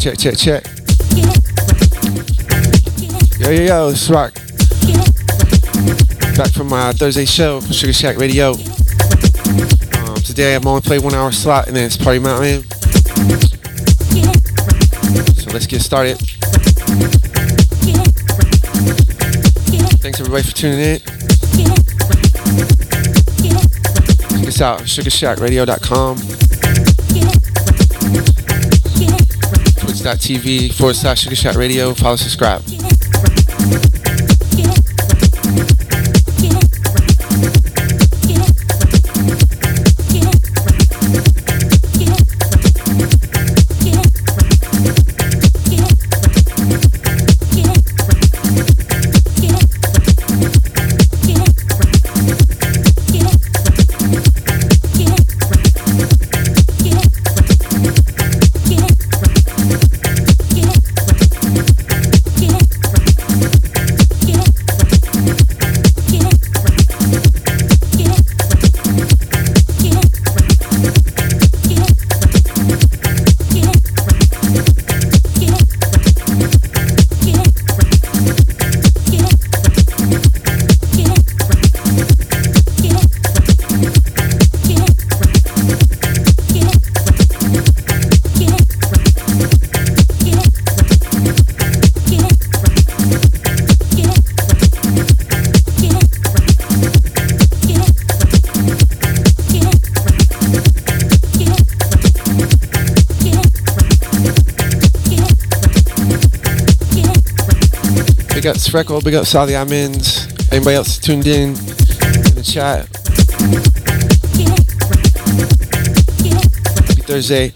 Check, check, check. Yo, yo, yo, it's Rock. Back from my Thursday show for Sugar Shack Radio. Um, today I'm only playing one hour slot and then it's Party Mountain. So let's get started. Thanks everybody for tuning in. Check us out, sugarshackradio.com. Twitch.tv forward slash Sugar Shack Radio. Follow, subscribe. Freckle, big up Sally Amins. Anybody else tuned in in the chat? Happy Thursday.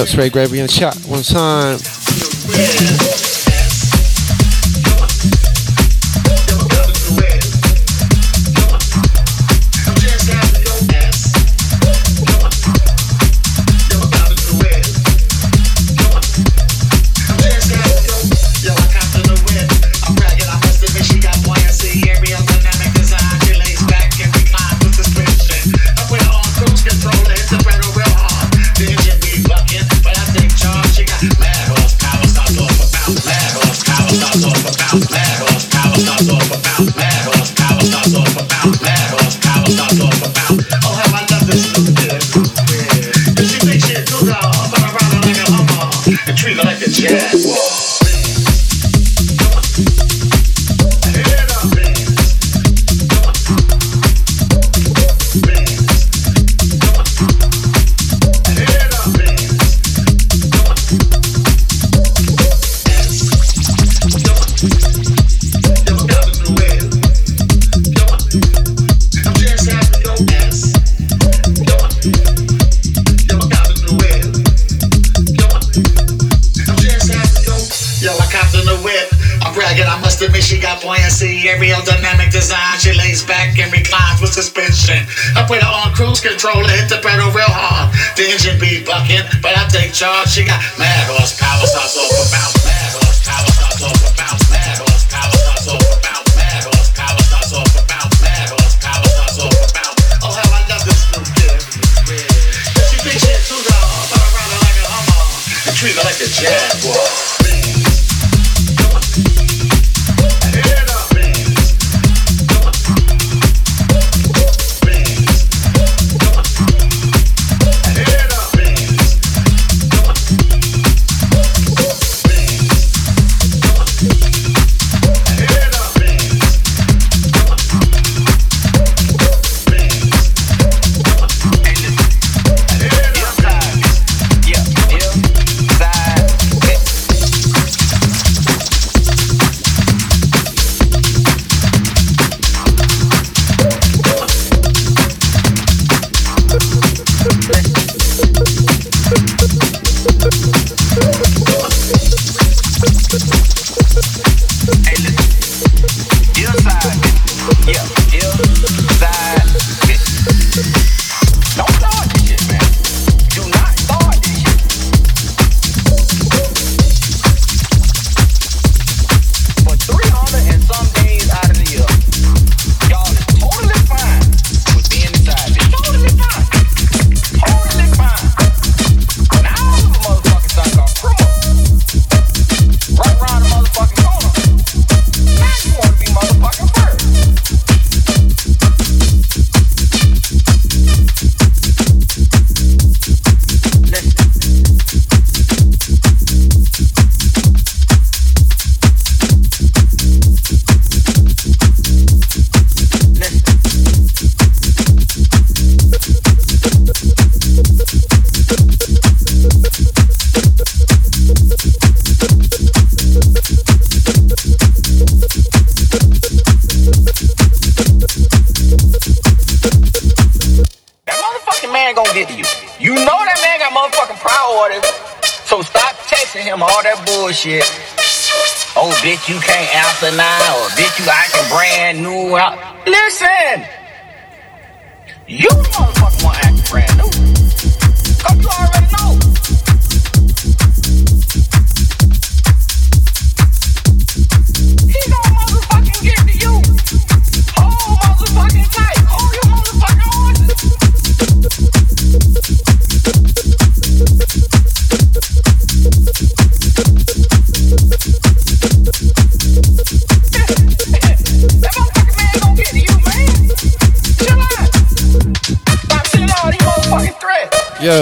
Up Ray Gravy in the chat one time. Charge. She got mad horsepower, starts off a bounce. Mad horsepower, starts off a bounce. Mad horsepower, starts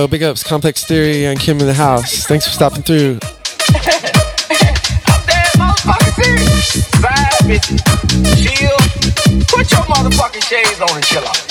big ups, Complex Theory and Kim in the house. Thanks for stopping through. Chill. Put your motherfucking shades on and chill out.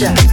That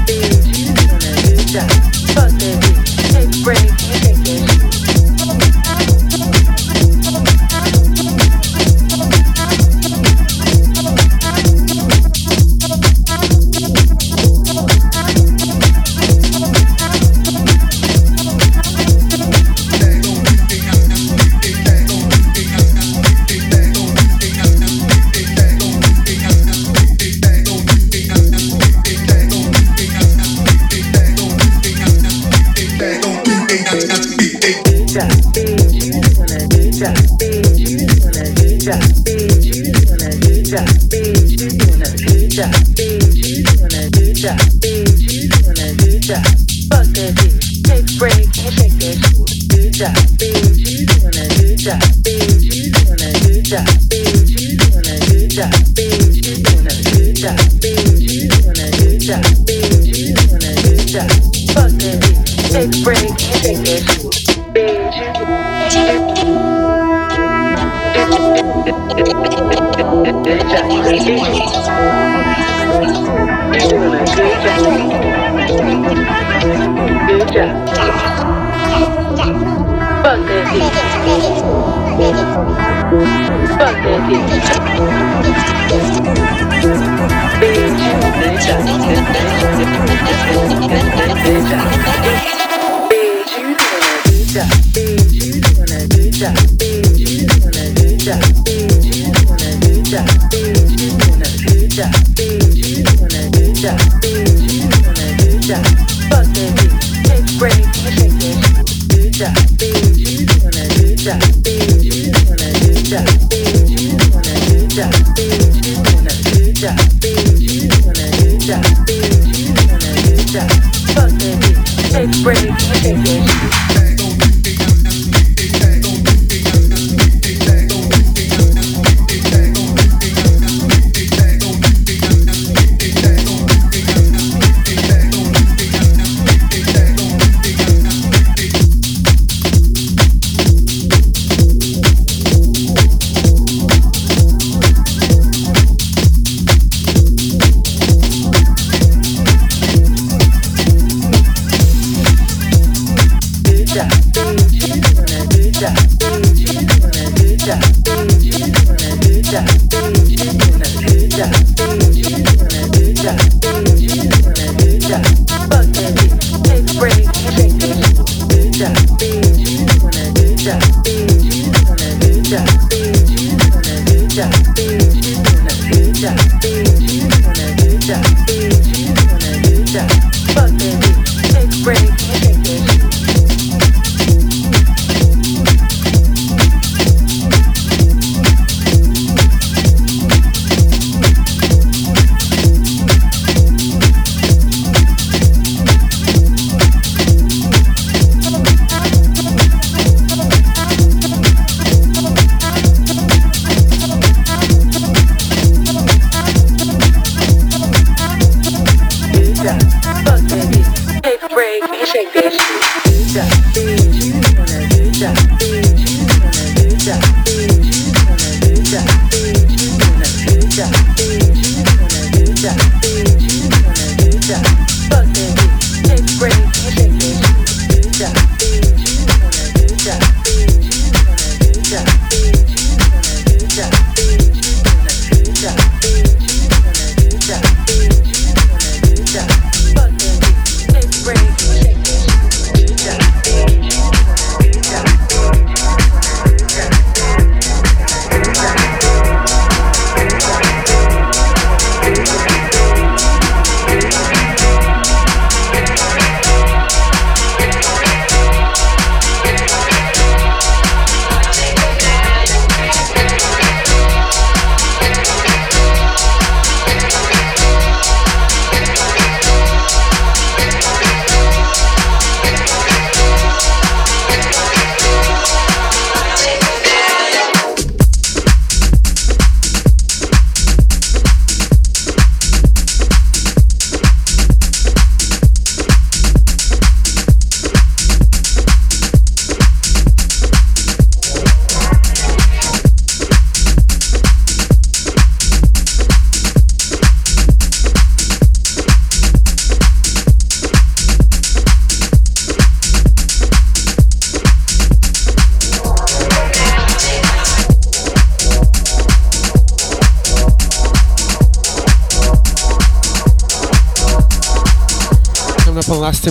Yeah.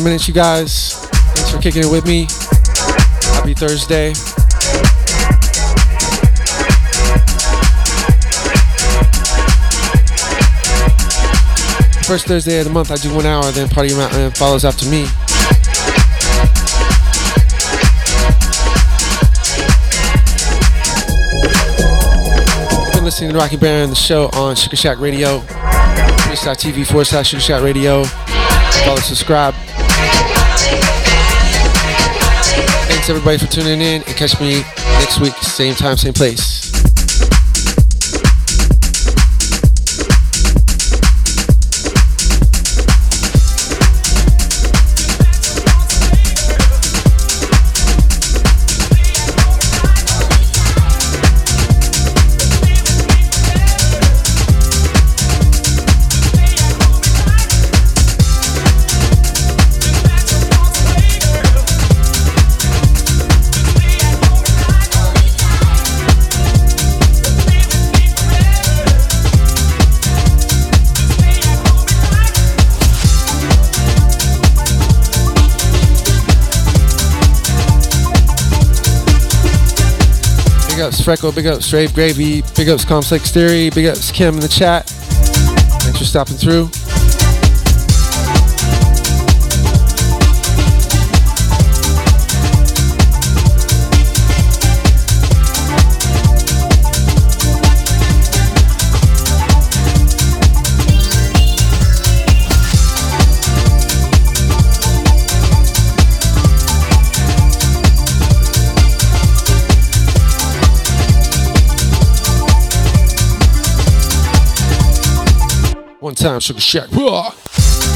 Minutes, you guys. Thanks for kicking it with me. Happy Thursday. First Thursday of the month, I do one hour, then Party Mountain follows after me. Been listening to Rocky Baron the show on Sugar Shack Radio, twitch.tv forward slash Sugar Shack Radio. Follow, subscribe. Thanks everybody for tuning in and catch me next week, same time, same place. Ups Freckle, big ups Rave Gravy, big ups Complex Theory, big ups Kim in the chat. Thanks for stopping through. One time, Sugar Shack. Whoa.